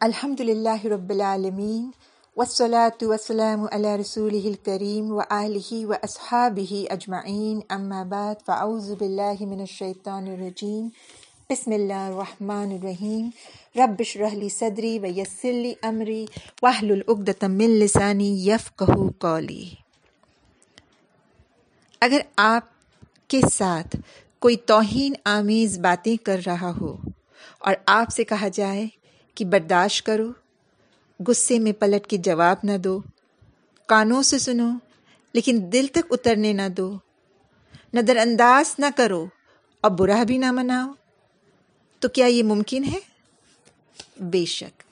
الحمد للہ رب العالمین وسلاۃ وسلم علیہ رسول الکریم و علیہ و اصحاب اجمعین. بعد، فاعوذ باللہ من الشیطان الرجیم. بسم اللہ الرحمن الرحیم. ربش رحلی صدری و یسلی امری. واہل من لسانی یفقہ قولی. اگر آپ کے ساتھ کوئی توہین آمیز باتیں کر رہا ہو اور آپ سے کہا جائے کہ برداشت کرو۔ غصے میں پلٹ کے جواب نہ دو۔ کانوں سے سنو، لیکن دل تک اترنے نہ دو۔ نظر انداز نہ کرو اور برا بھی نہ مناؤ۔ تو کیا یہ ممکن ہے؟ بے شک۔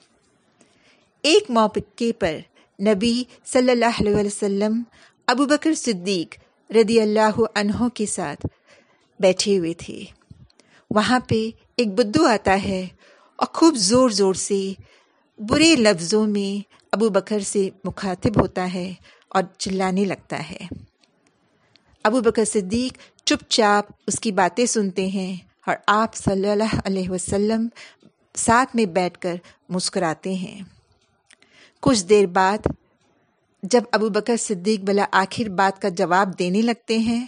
ایک موقع پر نبی صلی اللہ علیہ وسلم ابو بکر صدیق رضی اللہ عنہ کے ساتھ بیٹھے ہوئے تھے۔ وہاں پہ ایک بدو آتا ہے۔ اور خوب زور زور سے برے لفظوں میں ابو بکر سے مخاطب ہوتا ہے اور چلانے لگتا ہے۔ ابو بکر صدیق چپ چاپ اس کی باتیں سنتے ہیں اور آپ صلی اللہ علیہ وسلم ساتھ میں بیٹھ کر مسکراتے ہیں۔ کچھ دیر بعد جب ابو بکر صدیق بلا آخر بات کا جواب دینے لگتے ہیں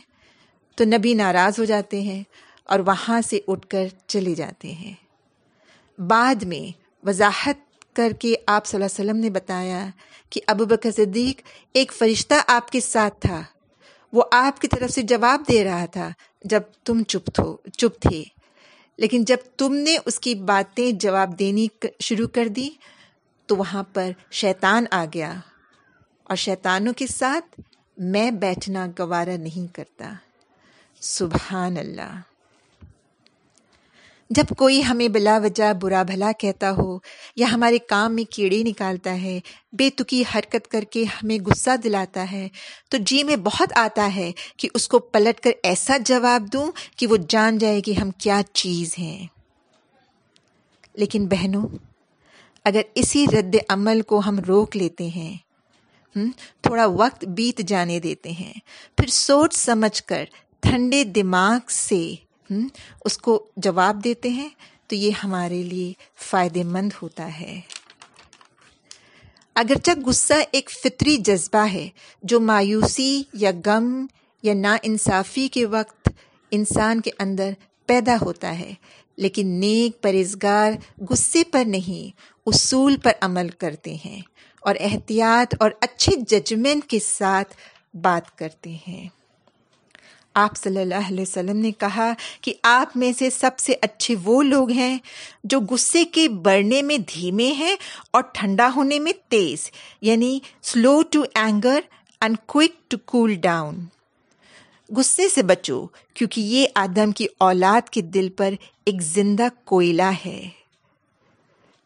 تو نبی ناراض ہو جاتے ہیں اور وہاں سے اٹھ کر چلے جاتے ہیں۔ بعد میں وضاحت کر کے آپ صلی اللہ علیہ وسلم نے بتایا کہ ابو بکر صدیق ایک فرشتہ آپ کے ساتھ تھا۔ وہ آپ کی طرف سے جواب دے رہا تھا جب تم چپ تھو، چپ تھے۔ لیکن جب تم نے اس کی باتیں جواب دینی شروع کر دی تو وہاں پر شیطان آ گیا۔ اور شیطانوں کے ساتھ میں بیٹھنا گوارا نہیں کرتا۔ سبحان اللہ۔ جب کوئی ہمیں بلا وجہ برا بھلا کہتا ہو یا ہمارے کام میں کیڑے نکالتا ہے، بے تکی حرکت کر کے ہمیں غصہ دلاتا ہے، تو جی میں بہت آتا ہے کہ اس کو پلٹ کر ایسا جواب دوں کہ وہ جان جائے کہ ہم کیا چیز ہیں۔ لیکن بہنوں، اگر اسی رد عمل کو ہم روک لیتے ہیں تھوڑا وقت بیت جانے دیتے ہیں، پھر سوچ سمجھ کر ٹھنڈے دماغ سے اس کو جواب دیتے ہیں، تو یہ ہمارے لیے فائدے مند ہوتا ہے۔ اگرچہ غصہ ایک فطری جذبہ ہے، جو مایوسی یا غم یا نا انصافی کے وقت انسان کے اندر پیدا ہوتا ہے، لیکن نیک پرہزگار غصے پر نہیں، اصول پر عمل کرتے ہیں اور احتیاط اور اچھے ججمنٹ کے ساتھ بات کرتے ہیں۔ آپ صلی اللہ علیہ وسلم نے کہا کہ آپ میں سے سب سے اچھے وہ لوگ ہیں جو غصے کے بڑھنے میں دھیمے ہیں اور ٹھنڈا ہونے میں تیز یعنی slow to anger and quick to cool down غصے سے بچو، کیونکہ یہ آدم کی اولاد کے دل پر ایک زندہ کوئلہ ہے۔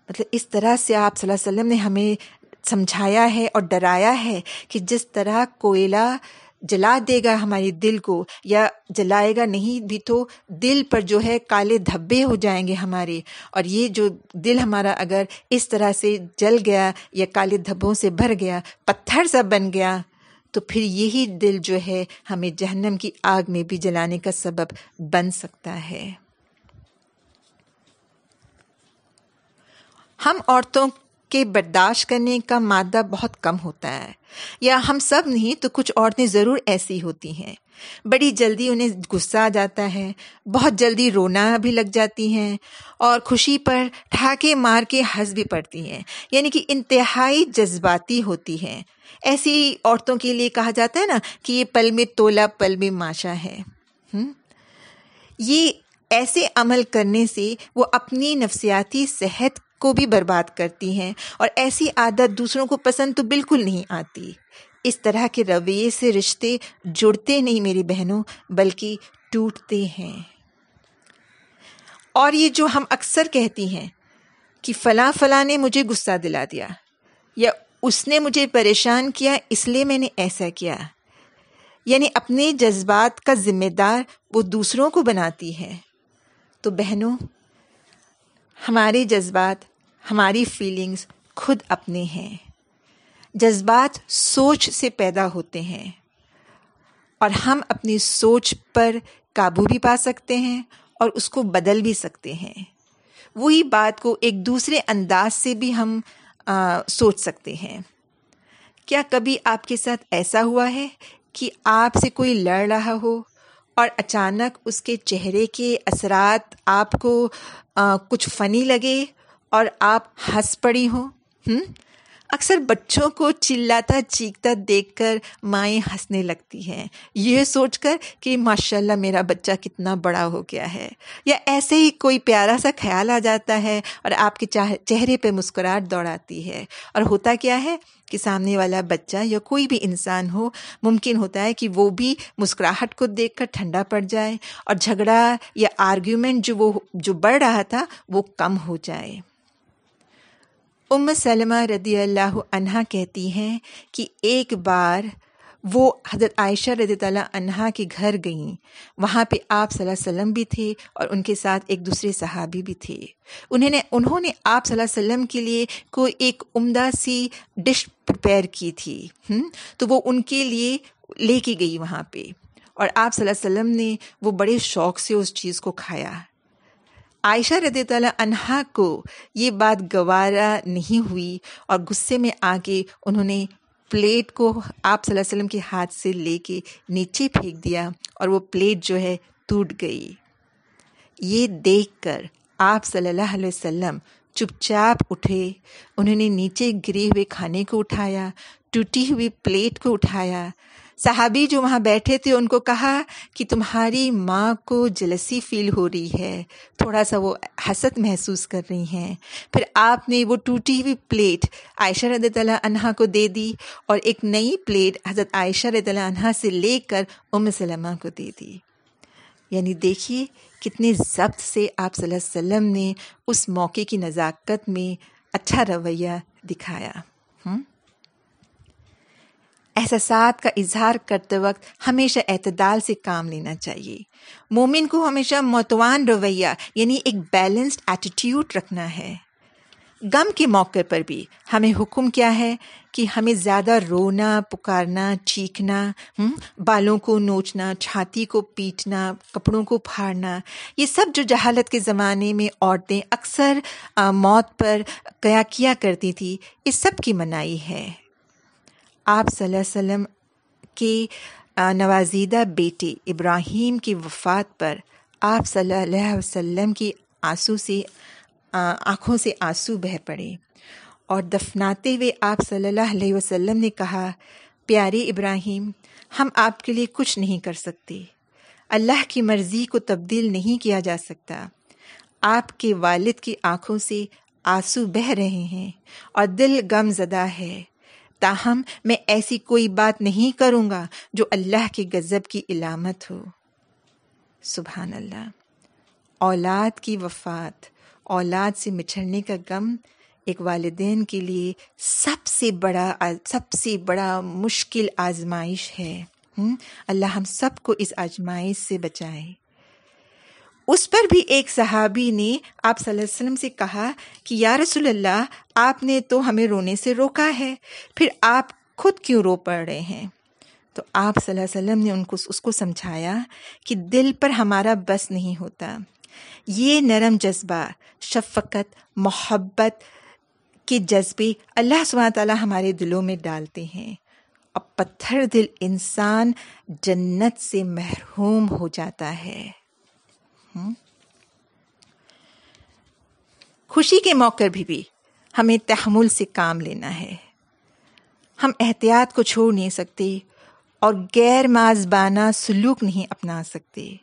مطلب اس طرح سے آپ صلی اللہ علیہ وسلم نے ہمیں سمجھایا ہے اور ڈرایا ہے کہ جس طرح کوئلہ جلا دے گا ہماری دل کو یا جلائے گا نہیں بھی تو دل پر جو ہے کالے دھبے ہو جائیں گے ہمارے اور یہ جو دل ہمارا اگر اس طرح سے جل گیا یا کالے دھبوں سے بھر گیا، پتھر سا بن گیا، تو پھر یہی دل جو ہے ہمیں جہنم کی آگ میں بھی جلانے کا سبب بن سکتا ہے۔ ہم عورتوں کے برداشت کرنے کا مادہ بہت کم ہوتا ہے۔ یا ہم سب نہیں تو کچھ عورتیں ضرور ایسی ہوتی ہیں۔ بڑی جلدی انہیں غصہ آ جاتا ہے، بہت جلدی رونا بھی لگ جاتی ہیں اور خوشی پر ٹھاکے مار کے ہنس بھی پڑتی ہیں۔ یعنی کہ انتہائی جذباتی ہوتی ہیں۔ ایسی عورتوں کے لیے کہا جاتا ہے نا کہ یہ پل میں تولا پل میں ماشا ہے۔ یہ ایسے عمل کرنے سے وہ اپنی نفسیاتی صحت کو بھی برباد کرتی ہیں اور ایسی عادت دوسروں کو پسند تو بالکل نہیں آتی۔ اس طرح کے رویے سے رشتے جڑتے نہیں میری بہنوں، بلکہ ٹوٹتے ہیں۔ اور یہ جو ہم اکثر کہتی ہیں کہ فلاں فلاں نے مجھے غصہ دلا دیا یا اس نے مجھے پریشان کیا، اس لیے میں نے ایسا کیا۔ یعنی اپنے جذبات کا ذمہ دار وہ دوسروں کو بناتی ہے۔ تو بہنوں، ہمارے جذبات ہماری فیلنگس خود اپنے ہیں۔ جذبات سوچ سے پیدا ہوتے ہیں۔ اور ہم اپنی سوچ پر قابو بھی پا سکتے ہیں اور اس کو بدل بھی سکتے ہیں۔ وہی بات کو ایک دوسرے انداز سے بھی ہم سوچ سکتے ہیں۔ کیا کبھی آپ کے ساتھ ایسا ہوا ہے کہ آپ سے کوئی لڑ رہا ہو اور اچانک اس کے چہرے کے اثرات آپ کو کچھ فنی لگے اور آپ ہنس پڑی ہوں؟ اکثر بچوں کو چلاتا چیختا دیکھ کر مائیں ہنسنے لگتی ہیں۔ یہ سوچ کر کہ ماشاء اللہ میرا بچہ کتنا بڑا ہو گیا ہے۔ یا ایسے ہی کوئی پیارا سا خیال آ جاتا ہے اور آپ کے چہرے پہ مسکراہٹ دوڑاتی ہے۔ اور ہوتا کیا ہے کہ سامنے والا بچہ یا کوئی بھی انسان ہو، ممکن ہوتا ہے کہ وہ بھی مسکراہٹ کو دیکھ کر ٹھنڈا پڑ جائے اور جھگڑا یا آرگیومنٹ جو وہ جو بڑھ رہا تھا وہ کم ہو جائے۔ ام سلمہ رضی اللہ عنہا کہتی ہیں کہ ایک بار وہ حضرت عائشہ رضی اللہ عنہا کے گھر گئیں۔ وہاں پہ آپ صلی اللہ علیہ وسلم بھی تھے اور ان کے ساتھ ایک دوسرے صحابی بھی تھے۔ انہوں نے انہوں نے آپ صلی اللہ علیہ وسلم کے لیے کوئی ایک عمدہ سی ڈش پریپیئر کی تھی۔ تو وہ ان کے لیے لے کے گئی وہاں پہ۔ اور آپ صلی اللہ علیہ وسلم نے وہ بڑے شوق سے اس چیز کو کھایا۔ عائشہ رضی اللہ عنہا کو یہ بات گوارا نہیں ہوئی اور غصے میں آ کے انہوں نے پلیٹ کو آپ صلی اللہ علیہ وسلم کے ہاتھ سے لے کے نیچے پھینک دیا اور وہ پلیٹ جو ہے ٹوٹ گئی۔ یہ دیکھ کر آپ صلی اللہ علیہ وسلم چپ چاپ اٹھے۔ انہوں نے نیچے گرے ہوئے کھانے کو اٹھایا، ٹوٹی ہوئی پلیٹ کو اٹھایا۔ صحابی جو وہاں بیٹھے تھے، ان کو کہا کہ تمہاری ماں کو جلسی فیل ہو رہی ہے، تھوڑا سا وہ حسد محسوس کر رہی ہیں۔ پھر آپ نے وہ ٹوٹی ہوئی پلیٹ عائشہ رضی اللہ عنہا کو دے دی اور ایک نئی پلیٹ حضرت عائشہ رضی اللہ عنہا سے لے کر ام سلمہ کو دے دی۔ یعنی دیکھیے کتنے ضبط سے آپ صلی اللہ علیہ وسلم نے اس موقع کی نزاکت میں اچھا رویہ دکھایا۔ ہوں احساسات کا اظہار کرتے وقت ہمیشہ اعتدال سے کام لینا چاہیے۔ مومن کو ہمیشہ متوان رویہ یعنی ایک بیلنسڈ ایٹیٹیوڈ رکھنا ہے۔ غم کے موقع پر بھی ہمیں حکم کیا ہے کہ ہمیں زیادہ رونا، پکارنا، چیخنا بالوں کو نوچنا، چھاتی کو پیٹنا، کپڑوں کو پھاڑنا، یہ سب جو جہالت کے زمانے میں عورتیں اکثر موت پر کیا کیا کرتی تھی، اس سب کی منائی ہے۔ آپ صلی اللہ علیہ وسلم کے نوازیدہ بیٹے ابراہیم کی وفات پر آپ صلی اللہ علیہ وسلم کی آنسو سے آنکھوں سے آنسو بہہ پڑے۔ اور دفناتے ہوئے آپ صلی اللہ علیہ وسلم نے کہا، پیارے ابراہیم، ہم آپ کے لیے کچھ نہیں کر سکتے۔ اللہ کی مرضی کو تبدیل نہیں کیا جا سکتا۔ آپ کے والد کی آنکھوں سے آنسو بہہ رہے ہیں اور دل غم زدہ ہے۔ تاہم میں ایسی کوئی بات نہیں کروں گا جو اللہ کے غضب کی علامت ہو۔ سبحان اللہ۔ اولاد کی وفات، اولاد سے مچھڑنے کا غم ایک والدین کے لیے سب سے بڑا، سب سے بڑا مشکل آزمائش ہے۔ اللہ ہم سب کو اس آزمائش سے بچائے۔ اس پر بھی ایک صحابی نے آپ صلی اللہ علیہ وسلم سے کہا کہ یا رسول اللہ آپ نے تو ہمیں رونے سے روکا ہے، پھر آپ خود کیوں رو پڑ رہے ہیں؟ تو آپ صلی اللہ علیہ وسلم نے ان کو، اس کو سمجھایا کہ دل پر ہمارا بس نہیں ہوتا۔ یہ نرم جذبہ، شفقت، محبت کے جذبے اللہ سب تعالیٰ ہمارے دلوں میں ڈالتے ہیں۔ اور پتھر دل انسان جنت سے محروم ہو جاتا ہے۔ خوشی کے موقع بھی بھی۔ ہمیں تحمل سے کام لینا ہے۔ ہم احتیاط کو چھوڑ نہیں سکتے اور غیر معذبانہ سلوک نہیں اپنا سکتے۔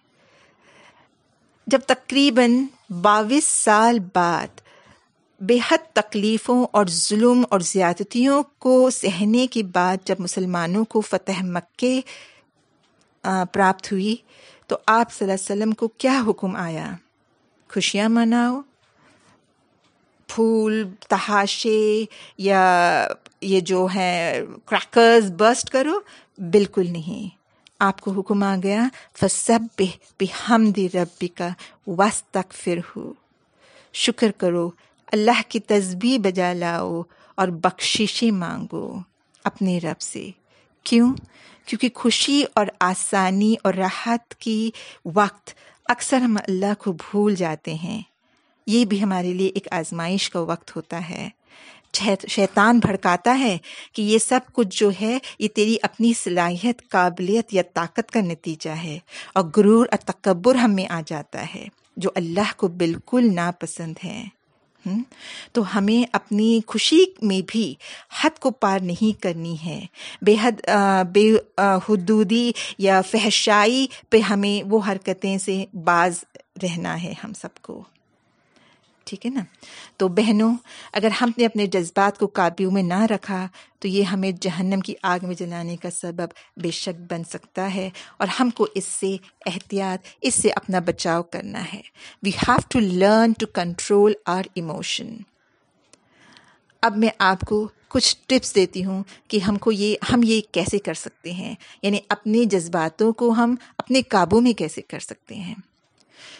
جب تقریباً باویس سال بعد بے حد تکلیفوں اور ظلم اور زیادتیوں کو سہنے کے بعد جب مسلمانوں کو فتح مکے پراپت ہوئی تو آپ صلی اللہ علیہ وسلم کو کیا حکم آیا؟ خوشیاں مناؤ۔ پھول، تحاشے یا یہ جو ہے کریکرز برسٹ کرو، بالکل نہیں۔ آپ کو حکم آ گیا فسب بے ہم ربی کا وس تک پھر ہو شکر کرو، اللہ کی تصبی بجا لاؤ اور بخششیں مانگو اپنے رب سے۔ کیوں؟ کیونکہ خوشی اور آسانی اور راحت کی وقت اکثر ہم اللہ کو بھول جاتے ہیں۔ یہ بھی ہمارے لیے ایک آزمائش کا وقت ہوتا ہے۔ شیطان بھڑکاتا ہے کہ یہ سب کچھ جو ہے، یہ تیری اپنی صلاحیت، قابلیت یا طاقت کا نتیجہ ہے اور غرور اور تکبر ہم میں آ جاتا ہے، جو اللہ کو بالکل ناپسند ہے۔ تو ہمیں اپنی خوشی میں بھی حد کو پار نہیں کرنی ہے۔ بے حد بے حدودی یا فحشائی پہ ہمیں وہ حرکتیں سے باز رہنا ہے ہم سب کو۔ ٹھیک ہے نا؟ تو بہنوں، اگر ہم نے اپنے جذبات کو قابو میں نہ رکھا، تو یہ ہمیں جہنم کی آگ میں جلانے کا سبب بے شک بن سکتا ہے اور ہم کو اس سے احتیاط، اس سے اپنا بچاؤ کرنا ہے۔ We have to learn to control our emotion اب میں آپ کو کچھ ٹپس دیتی ہوں کہ ہم کو یہ، ہم یہ کیسے کر سکتے ہیں؟ یعنی اپنے جذباتوں کو ہم اپنے قابو میں کیسے کر سکتے ہیں؟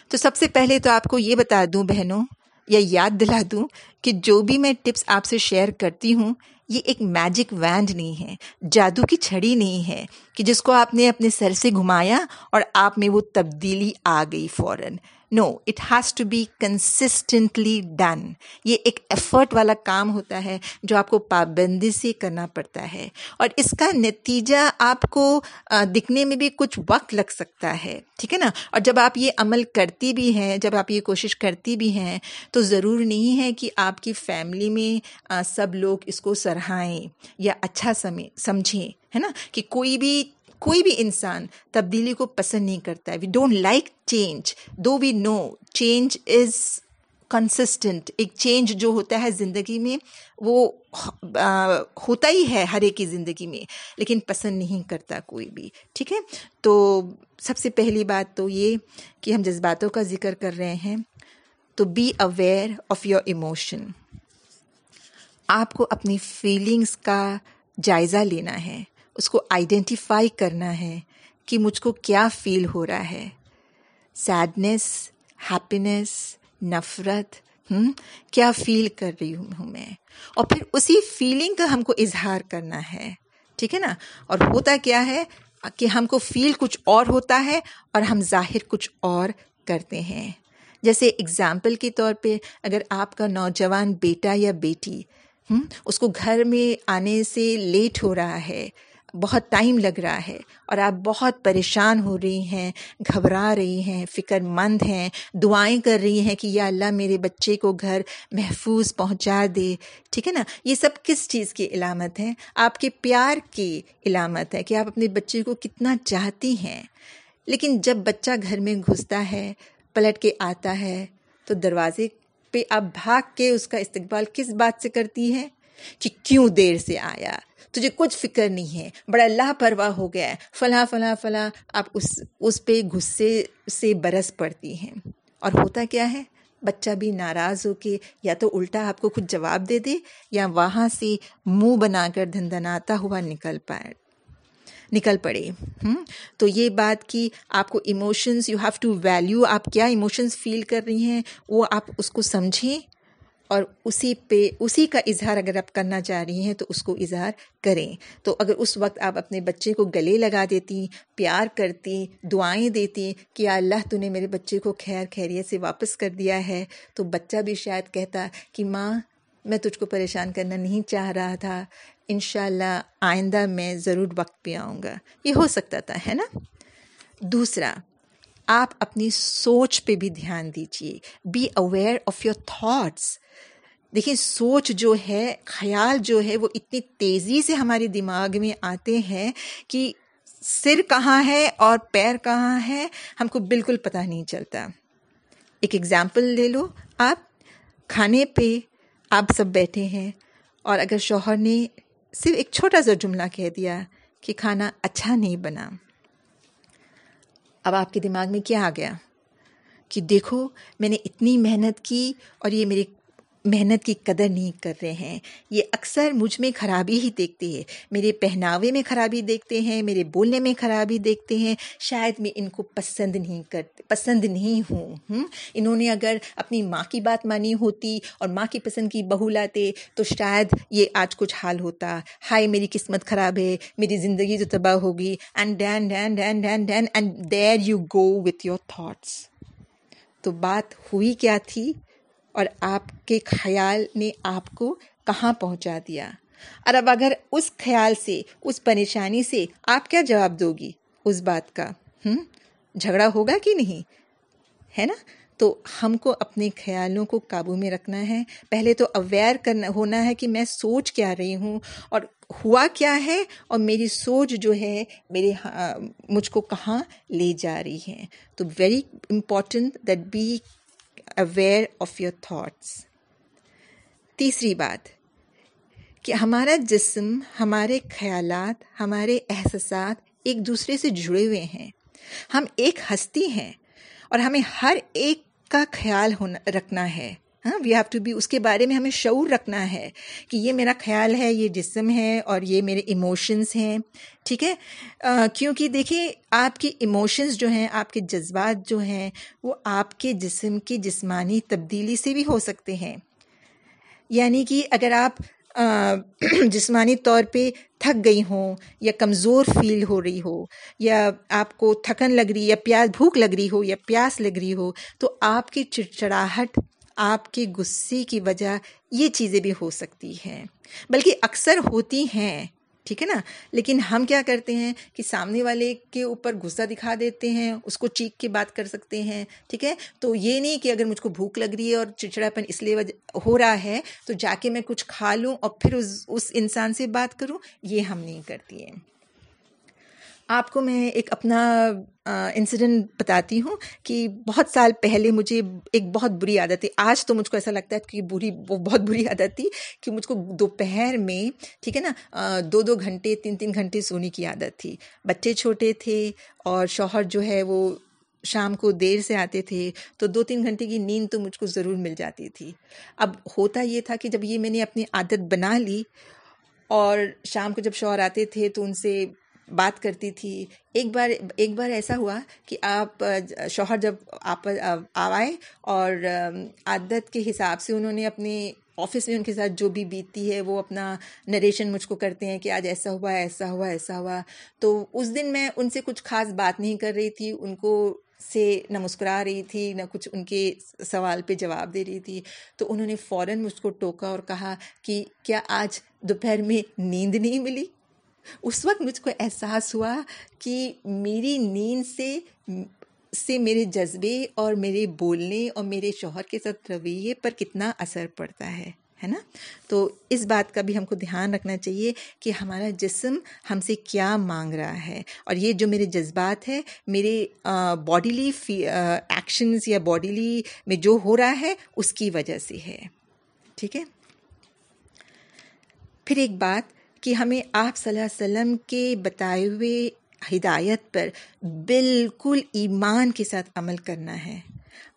تو سب سے پہلے تو آپ کو یہ بتا دوں بہنوں یا یاد دلا دوں کہ جو بھی میں ٹپس آپ سے شیئر کرتی ہوں، یہ ایک میجک وینڈ نہیں ہے، جادو کی چھڑی نہیں ہے کہ جس کو آپ نے اپنے سر سے گھمایا اور آپ میں وہ تبدیلی آ گئی فوراً۔ No it has to be consistently done یہ ایک ایفرٹ والا کام ہوتا ہے جو آپ کو پابندی سے کرنا پڑتا ہے اور اس کا نتیجہ آپ کو دکھنے میں بھی کچھ وقت لگ سکتا ہے، ٹھیک ہے نا؟ اور جب آپ یہ عمل کرتی بھی ہیں، جب آپ یہ کوشش کرتی بھی ہیں، تو ضرور نہیں ہے کہ آپ کی فیملی میں سب لوگ اس کو سراہیں یا اچھا سمجھیں، ہے نا؟ کہ کوئی بھی کوئی بھی انسان تبدیلی کو پسند نہیں کرتا ہے۔ We don't like change do we know change is constant ایک چینج جو ہوتا ہے زندگی میں، وہ ہوتا ہی ہے ہر ایک کی زندگی میں، لیکن پسند نہیں کرتا کوئی بھی۔ ٹھیک ہے؟ تو سب سے پہلی بات تو یہ کہ ہم جذباتوں کا ذکر کر رہے ہیں۔ تو be aware of your emotion آپ کو اپنی فیلنگس کا جائزہ لینا ہے۔ اس کو آئیڈینٹیفائی کرنا ہے کہ مجھ کو کیا فیل ہو رہا ہے۔ سیڈنیس ہیپینیس نفرت کیا فیل کر رہی ہوں میں؟ اور پھر اسی فیلنگ کا ہم کو اظہار کرنا ہے۔ ٹھیک ہے نا؟ اور ہوتا کیا ہے کہ ہم کو فیل کچھ اور ہوتا ہے اور ہم ظاہر کچھ اور کرتے ہیں۔ جیسے اگزامپل کے طور پہ اگر آپ کا نوجوان بیٹا یا بیٹی اس کو گھر میں آنے سے لیٹ ہو رہا ہے بہت ٹائم لگ رہا ہے اور آپ بہت پریشان ہو رہی ہیں، گھبرا رہی ہیں، فکر مند ہیں، دعائیں کر رہی ہیں کہ یا اللہ میرے بچے کو گھر محفوظ پہنچا دے۔ ٹھیک ہے نا؟ یہ سب کس چیز کی علامت ہے آپ کے پیار کی علامت ہے کہ آپ اپنے بچے کو کتنا چاہتی ہیں۔ لیکن جب بچہ گھر میں گھستا ہے، پلٹ کے آتا ہے، تو دروازے پہ آپ بھاگ کے اس کا استقبال کس بات سے کرتی ہے؟ کہ کیوں دیر سے آیا؟ تجھے کچھ فکر نہیں ہے۔ بڑا لاپرواہ ہو گیا ہے۔ فلاں فلاں فلاں آپ اس اس پہ غصے سے برس پڑتی ہیں۔ اور ہوتا کیا ہے؟ بچہ بھی ناراض ہو کے یا تو الٹا آپ کو کچھ جواب دے دے یا وہاں سے منہ بنا کر دھندناتا ہوا نکل پائے نکل پڑے۔ تو یہ بات کہ آپ کو emotions you have to value آپ کیا ایموشنز فیل کر رہی ہیں، وہ آپ اس کو سمجھیں۔ اور اسی پہ اسی کا اظہار اگر آپ کرنا چاہ رہی ہیں تو اس کو اظہار کریں۔ تو اگر اس وقت آپ اپنے بچے کو گلے لگا دیتی، پیار کرتی، دعائیں دیتی کہ اللہ تو نے میرے بچے کو خیر، خیریت سے واپس کر دیا ہے، تو بچہ بھی شاید کہتا کہ ماں، میں تجھ کو پریشان کرنا نہیں چاہ رہا تھا ان شاء اللہ آئندہ میں ضرور وقت پہ آؤں گا۔ یہ ہو سکتا تھا، ہے نا؟ دوسرا آپ اپنی سوچ پہ بھی دھیان دیجیے be aware of your thoughts دیکھیں سوچ جو ہے، خیال جو ہے، وہ اتنی تیزی سے ہمارے دماغ میں آتے ہیں کہ سر کہاں ہے اور پیر کہاں ہے، ہم کو بالکل پتہ نہیں چلتا۔ ایک ایگزامپل لے لو۔ آپ کھانے پہ آپ سب بیٹھے ہیں اور اگر شوہر نے صرف ایک چھوٹا سا جملہ کہہ دیا کہ کھانا اچھا نہیں بنا۔ اب آپ کے دماغ میں کیا آ گیا کہ دیکھو میں نے اتنی محنت کی اور یہ میرے محنت کی قدر نہیں کر رہے ہیں۔ یہ اکثر مجھ میں خرابی ہی دیکھتے ہیں۔ میرے پہناوے میں خرابی دیکھتے ہیں، میرے بولنے میں خرابی دیکھتے ہیں۔ شاید میں ان کو پسند نہیں کرتے پسند نہیں ہوں۔ انہوں نے اگر اپنی ماں کی بات مانی ہوتی اور ماں کی پسند کی بہو لاتے تو شاید یہ آج کچھ حال ہوتا۔ ہائے، میری قسمت خراب ہے، میری زندگی تو تباہ ہوگی and then then then then then and there you go with your thoughts تو بات ہوئی کیا تھی؟ اور آپ کے خیال نے آپ کو کہاں پہنچا دیا؟ اور اب اگر اس خیال سے، اس پریشانی سے آپ کیا جواب دو گی اس بات کا؟ ہوں جھگڑا ہوگا کہ نہیں؟ ہے نا؟ تو ہم کو اپنے خیالوں کو قابو میں رکھنا ہے۔ پہلے تو اویئر کرنا، ہونا ہے کہ میں سوچ کیا رہی ہوں اور ہوا کیا ہے اور میری سوچ جو ہے، میرے ہاں، مجھ کو کہاں لے جا رہی ہے۔ تو very important that be aware of your thoughts تیسری بات، کہ ہمارا جسم، ہمارے خیالات، ہمارے احساسات ایک دوسرے سے جڑے ہوئے ہیں۔ ہم ایک ہستی ہیں اور ہمیں ہر ایک کا خیال ہونا، رکھنا ہے۔ ہاں وی ہیو ٹو بی اس کے بارے میں ہمیں شعور رکھنا ہے کہ یہ میرا خیال ہے، یہ جسم ہے اور یہ میرے ایموشنس ہیں، ٹھیک ہے؟ کیونکہ دیکھیے، آپ کی ایموشنز جو ہیں، آپ کے جذبات جو ہیں، وہ آپ کے جسم کی جسمانی تبدیلی سے بھی ہو سکتے ہیں۔ یعنی کہ اگر آپ جسمانی طور پہ تھک گئی ہوں یا کمزور فیل ہو رہی ہو یا آپ کو تھکن لگ رہی یا پیاس، بھوک لگ رہی ہو یا پیاس لگ رہی ہو، تو آپ کی چڑچڑاہٹ آپ کے غصے کی وجہ یہ چیزیں بھی ہو سکتی ہیں۔ بلکہ اکثر ہوتی ہیں، ٹھیک ہے نا؟ لیکن ہم کیا کرتے ہیں کہ سامنے والے کے اوپر غصہ دکھا دیتے ہیں، اس کو چیک کے بات کر سکتے ہیں، ٹھیک ہے؟ تو یہ نہیں کہ اگر مجھ کو بھوک لگ رہی ہے اور چڑچڑاپن اس لیے ہو رہا ہے، تو جا کے میں کچھ کھا لوں اور پھر اس اس انسان سے بات کروں، یہ ہم نہیں کرتی ہیں۔ آپ کو میں ایک اپنا انسیڈنٹ بتاتی ہوں کہ بہت سال پہلے مجھے ایک بہت بری عادت تھی۔ آج تو مجھ کو ایسا لگتا ہے کہ بری، وہ بہت بری عادت تھی کہ مجھ کو دوپہر میں، ٹھیک ہے نا دو دو گھنٹے، تین تین گھنٹے سونے کی عادت تھی۔ بچے چھوٹے تھے اور شوہر جو ہے وہ شام کو دیر سے آتے تھے، تو دو، تین گھنٹے کی نیند تو مجھ کو ضرور مل جاتی تھی۔ اب ہوتا یہ تھا کہ جب یہ میں نے اپنی عادت بنا لی اور شام کو جب شوہر آتے تھے تو ان سے بات کرتی تھی۔ ایک بار ایک بار ایسا ہوا کہ آپ، شوہر جب آپ آئے اور عادت کے حساب سے انہوں نے اپنے آفس میں ان کے ساتھ جو بھی بیتتی ہے، وہ اپنا نریشن مجھ کو کرتے ہیں کہ آج ایسا ہوا ایسا ہوا ایسا ہوا۔ تو اس دن میں ان سے کچھ خاص بات نہیں کر رہی تھی، ان کو سے نہ مسکرا رہی تھی، نہ کچھ ان کے سوال پہ جواب دے رہی تھی۔ تو انہوں نے فوراً مجھ کو ٹوکا اور کہا کہ کیا آج دوپہر میں نیند نہیں ملی؟ اس وقت مجھ کو احساس ہوا کہ میری نیند سے سے میرے جذبے اور میرے بولنے اور میرے شوہر کے ساتھ رویے پر کتنا اثر پڑتا ہے ہے نا؟ تو اس بات کا بھی ہم کو دھیان رکھنا چاہیے کہ ہمارا جسم ہم سے کیا مانگ رہا ہے۔ اور یہ جو میرے جذبات ہے میرے باڈیلی ایکشنز یا باڈیلی میں جو ہو رہا ہے، اس کی وجہ سے ہے۔ ٹھیک ہے؟ پھر ایک بات کہ ہمیں آپ صلی اللہ علیہ وسلم کے بتائے ہوئے ہدایت پر بالکل ایمان کے ساتھ عمل کرنا ہے۔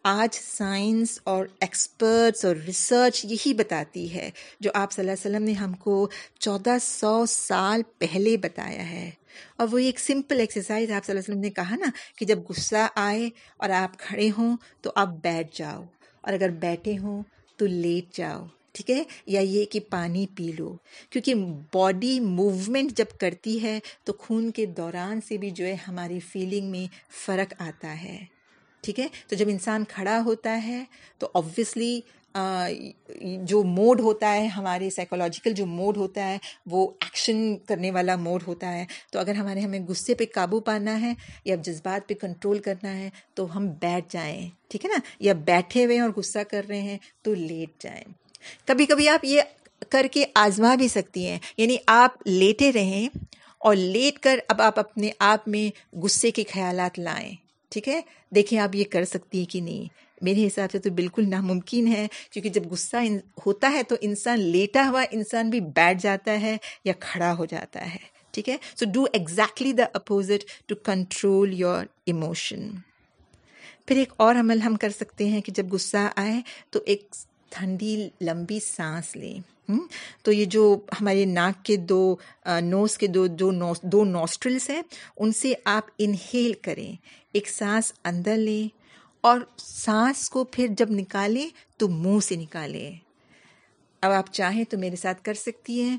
آج سائنس اور ایکسپرٹس اور ریسرچ یہی بتاتی ہے جو آپ صلی اللہ علیہ وسلم نے ہم کو چودہ سو سال پہلے بتایا ہے۔ اور وہ ایک سمپل ایکسرسائز آپ صلی اللہ علیہ وسلم نے کہا نا کہ جب غصہ آئے اور آپ کھڑے ہوں تو آپ بیٹھ جاؤ، اور اگر بیٹھے ہوں تو لیٹ جاؤ۔ ٹھیک ہے، یا یہ کہ پانی پی لو۔ کیونکہ باڈی موومنٹ جب کرتی ہے تو خون کے دوران سے بھی جو ہے ہماری فیلنگ میں فرق آتا ہے۔ ٹھیک ہے؟ تو جب انسان کھڑا ہوتا ہے تو آبویسلی جو موڈ ہوتا ہے، ہمارے سائیکولوجیکل جو موڈ ہوتا ہے، وہ ایکشن کرنے والا موڈ ہوتا ہے۔ تو اگر ہمارے ہمیں غصے پہ قابو پانا ہے یا جذبات پہ کنٹرول کرنا ہے تو ہم بیٹھ جائیں۔ ٹھیک ہے نا؟ یا بیٹھے ہوئے ہیں اور غصہ کر رہے ہیں تو لیٹ جائیں۔ کبھی کبھی آپ یہ کر کے آزما بھی سکتی ہیں۔ یعنی آپ لیٹے رہیں اور لیٹ کر اب آپ اپنے آپ میں غصے کے خیالات لائیں۔ ٹھیک ہے؟ دیکھیں آپ یہ کر سکتی ہیں کہ نہیں۔ میرے حساب سے تو بالکل ناممکن ہے، کیونکہ جب غصہ ہوتا ہے تو انسان لیٹا ہوا انسان بھی بیٹھ جاتا ہے یا کھڑا ہو جاتا ہے۔ ٹھیک ہے؟ So do exactly the opposite to control your emotion پھر ایک اور عمل ہم کر سکتے ہیں کہ جب غصہ آئے تو ایک ٹھنڈی لمبی سانس لیں تو یہ جو ہمارے ناک کے دو نوز کے دو جو دو نوسٹرلس ہیں، ان سے آپ انہیل کریں، ایک سانس اندر لیں اور سانس کو پھر جب نکالیں تو منہ سے نکالیں۔ اب آپ چاہیں تو میرے ساتھ کر سکتی ہیں۔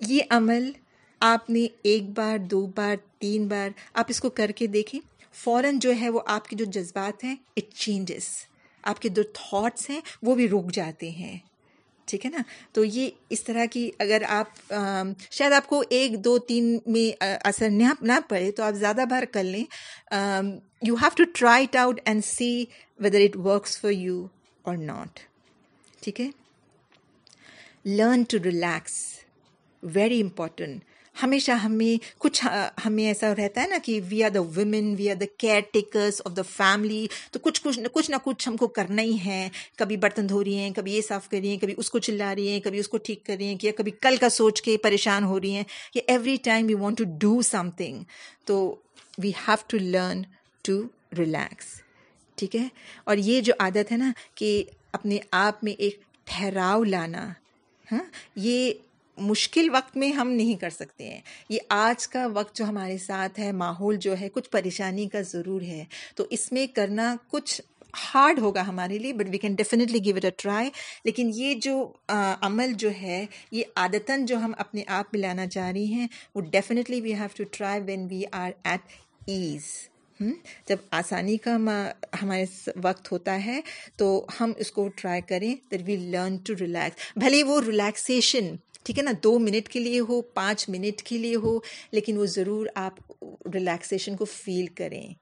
یہ عمل آپ نے ایک بار، دو بار، تین بار آپ اس کو کر کے دیکھیں۔ فوراً جو ہے وہ آپ کے جو جذبات ہیں اٹ چینجز آپ کے جو تھاٹس ہیں، وہ بھی رک جاتے ہیں۔ ٹھیک ہے نا؟ تو یہ اس طرح کی اگر آپ شاید آپ کو ایک، دو، تین میں اثر نہ پڑے تو آپ زیادہ بار کر لیں۔ You have to try it out and see whether it works for you or not ٹھیک ہے؟ Learn to relax very important ہمیشہ ہمیں کچھ ہمیں ایسا رہتا ہے نا کہ we are the women we are the caretakers of the family تو کچھ کچھ کچھ نہ کچھ ہم کو کرنا ہی ہے۔ کبھی برتن دھو رہی ہیں، کبھی یہ صاف کر رہی ہیں، کبھی اس کو چلا رہی ہیں، کبھی اس کو ٹھیک کر رہی ہیں، یا کبھی کل کا سوچ کے پریشان ہو رہی ہیں۔ کہ every time we want to do something تو we have to learn to relax ٹھیک ہے؟ اور یہ جو عادت ہے نا کہ اپنے آپ میں ایک ٹھہراؤ لانا ہاں یہ مشکل وقت میں ہم نہیں کر سکتے ہیں۔ یہ آج کا وقت جو ہمارے ساتھ ہے، ماحول جو ہے، کچھ پریشانی کا ضرور ہے۔ تو اس میں کرنا کچھ ہارڈ ہوگا ہمارے لیے but we can definitely give it a try لیکن یہ جو عمل جو ہے، یہ عادتاً جو ہم اپنے آپ میں لانا چاہ رہی ہیں، وہ definitely we have to try when we are at ease جب آسانی کا ہمارے وقت ہوتا ہے، تو ہم اس کو ٹرائی کریں that we learn to relax بھلے وہ ریلیکسیشن ٹھیک ہے نا، دو منٹ کے لیے ہو، پانچ منٹ کے لیے ہو، لیکن وہ ضرور آپ ریلیکسیشن کو فیل کریں۔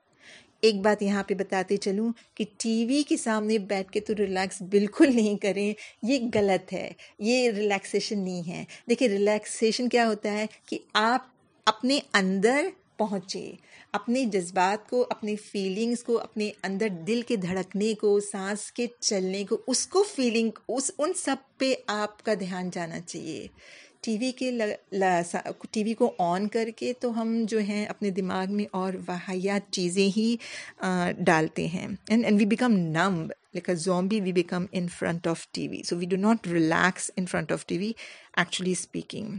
ایک بات یہاں پہ بتاتے چلوں کہ ٹی وی کے سامنے بیٹھ کے تو ریلیکس بالکل نہیں کریں، یہ غلط ہے، یہ ریلیکسیشن نہیں ہے۔ دیکھیں، ریلیکسیشن کیا ہوتا ہے کہ آپ اپنے اندر پہنچے اپنے جذبات کو اپنے فیلنگس کو اپنے اندر دل کے دھڑکنے کو، سانس کے چلنے کو، اس کو فیلنگ اس، ان سب پہ آپ کا دھیان جانا چاہیے۔ ٹی وی کے ٹی وی کو آن کر کے تو ہم جو ہیں اپنے دماغ میں اور واحیات چیزیں ہی ڈالتے ہیں۔ And and we become numb like a zombie we become in front of T V. So we do not relax in front of T V actually speaking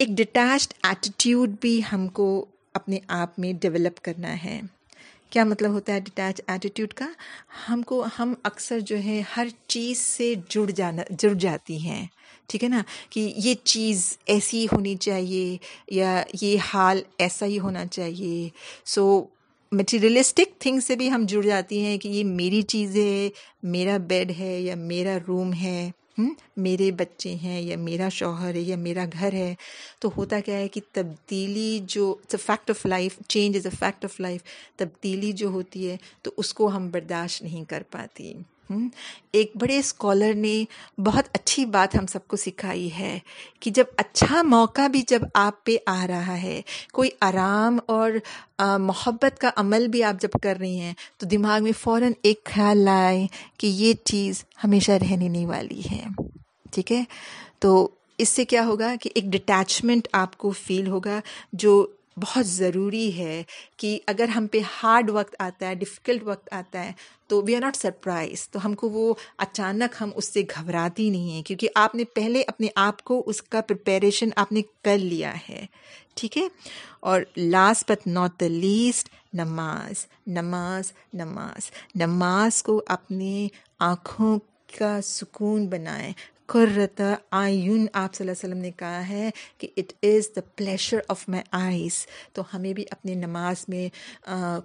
ایک ڈٹیچڈ ایٹیٹیوڈ بھی ہم کو اپنے آپ میں ڈیولپ کرنا ہے۔ کیا مطلب ہوتا ہے ڈٹیچ ایٹیٹیوڈ کا؟ ہم کو، ہم اکثر جو ہے ہر چیز سے جڑ جانا، جڑ جاتی ہیں۔ ٹھیک ہے نا؟ کہ یہ چیز ایسی ہونی چاہیے یا یہ حال ایسا ہی ہونا چاہیے۔ سو مٹیریلسٹک تھنگ سے بھی ہم جڑ جاتی ہیں کہ یہ میری چیز ہے میرا بیڈ ہے یا میرا روم ہے۔ میرے بچے ہیں یا میرا شوہر ہے یا میرا گھر ہے، تو ہوتا کیا ہے کہ تبدیلی جو fact of life change is a fact of life تبدیلی جو ہوتی ہے تو اس کو ہم برداشت نہیں کر پاتی۔ ایک بڑے اسکالر نے بہت اچھی بات ہم سب کو سکھائی ہے کہ جب اچھا موقع بھی جب آپ پہ آ رہا ہے، کوئی آرام اور محبت کا عمل بھی آپ جب کر رہی ہیں، تو دماغ میں فوراً ایک خیال لائے کہ یہ چیز ہمیشہ رہنے نہیں والی ہے۔ ٹھیک ہے؟ تو اس سے کیا ہوگا کہ ایک ڈٹیچمنٹ آپ کو فیل ہوگا جو بہت ضروری ہے کہ اگر ہم پہ ہارڈ وقت آتا ہے ڈفیکلٹ وقت آتا ہے، تو وی آر ناٹ سرپرائز تو ہم کو وہ اچانک ہم اس سے گھبراتی نہیں ہیں، کیونکہ آپ نے پہلے اپنے آپ کو اس کا پریپریشن آپ نے کر لیا ہے۔ ٹھیک ہے؟ اور last but not the least نماز نماز نماز۔ نماز کو اپنے آنکھوں کا سکون بنائیں۔ قرۃ آئین آپ صلی اللہ علیہ وسلم نے کہا ہے کہ it is the pleasure of my eyes تو ہمیں بھی اپنی نماز میں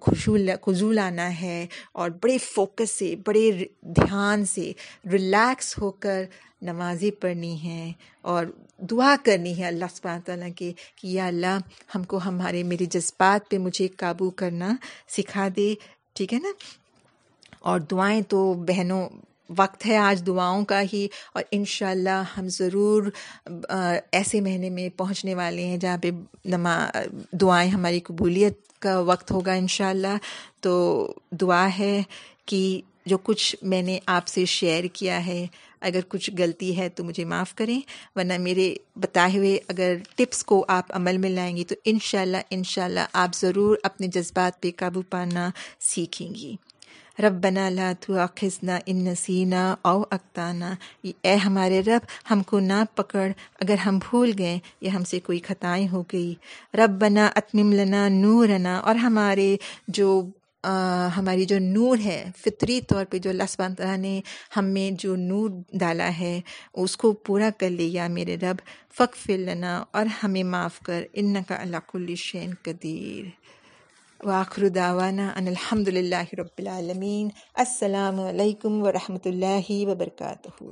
خوشو خضو لانا ہے اور بڑے فوکس سے، بڑے دھیان سے ریلیکس ہو کر نمازیں پڑھنی ہیں اور دعا کرنی ہے اللہ سبحانہ تعالیٰ کے کہ یا اللہ ہم کو ہمارے، میرے جذبات پہ مجھے قابو کرنا سکھا دے، ٹھیک ہے نا؟ اور دعائیں تو بہنوں وقت ہے آج دعاؤں کا ہی، اور ان شاء اللہ ہم ضرور ایسے مہینے میں پہنچنے والے ہیں جہاں پہ نما، دعائیں ہماری قبولیت کا وقت ہوگا ان شاء اللہ تو دعا ہے کہ جو کچھ میں نے آپ سے شیئر کیا ہے، اگر کچھ غلطی ہے تو مجھے معاف کریں، ورنہ میرے بتائے ہوئے اگر ٹپس کو آپ عمل میں لائیں گی تو ان شاء اللہ ان شاء اللہ آپ ضرور اپنے جذبات پہ قابو پانا سیکھیں گی۔ رب بنا لا تو ان نسینا او اختانہ اے ہمارے رب، ہم کو نہ پکڑ۔ اگر ہم بھول گئے یا ہم سے کوئی خطائیں ہو گئی۔ رب بنا اتمم لنا نورنا۔ اور ہمارے جو ہماری جو نور ہے، فطری طور پہ جو اللہ سبحانہ تعالیٰ نے ہم میں جو نور ڈالا ہے، اس کو پورا کر لیا میرے رب۔ فق فلنا اور ہمیں معاف کر۔ ان کا اللہ کل شین قدیر واخر دعوانا ان الحمد للہ رب العالمین. السلام علیکم ورحمۃ اللہ وبرکاتہ.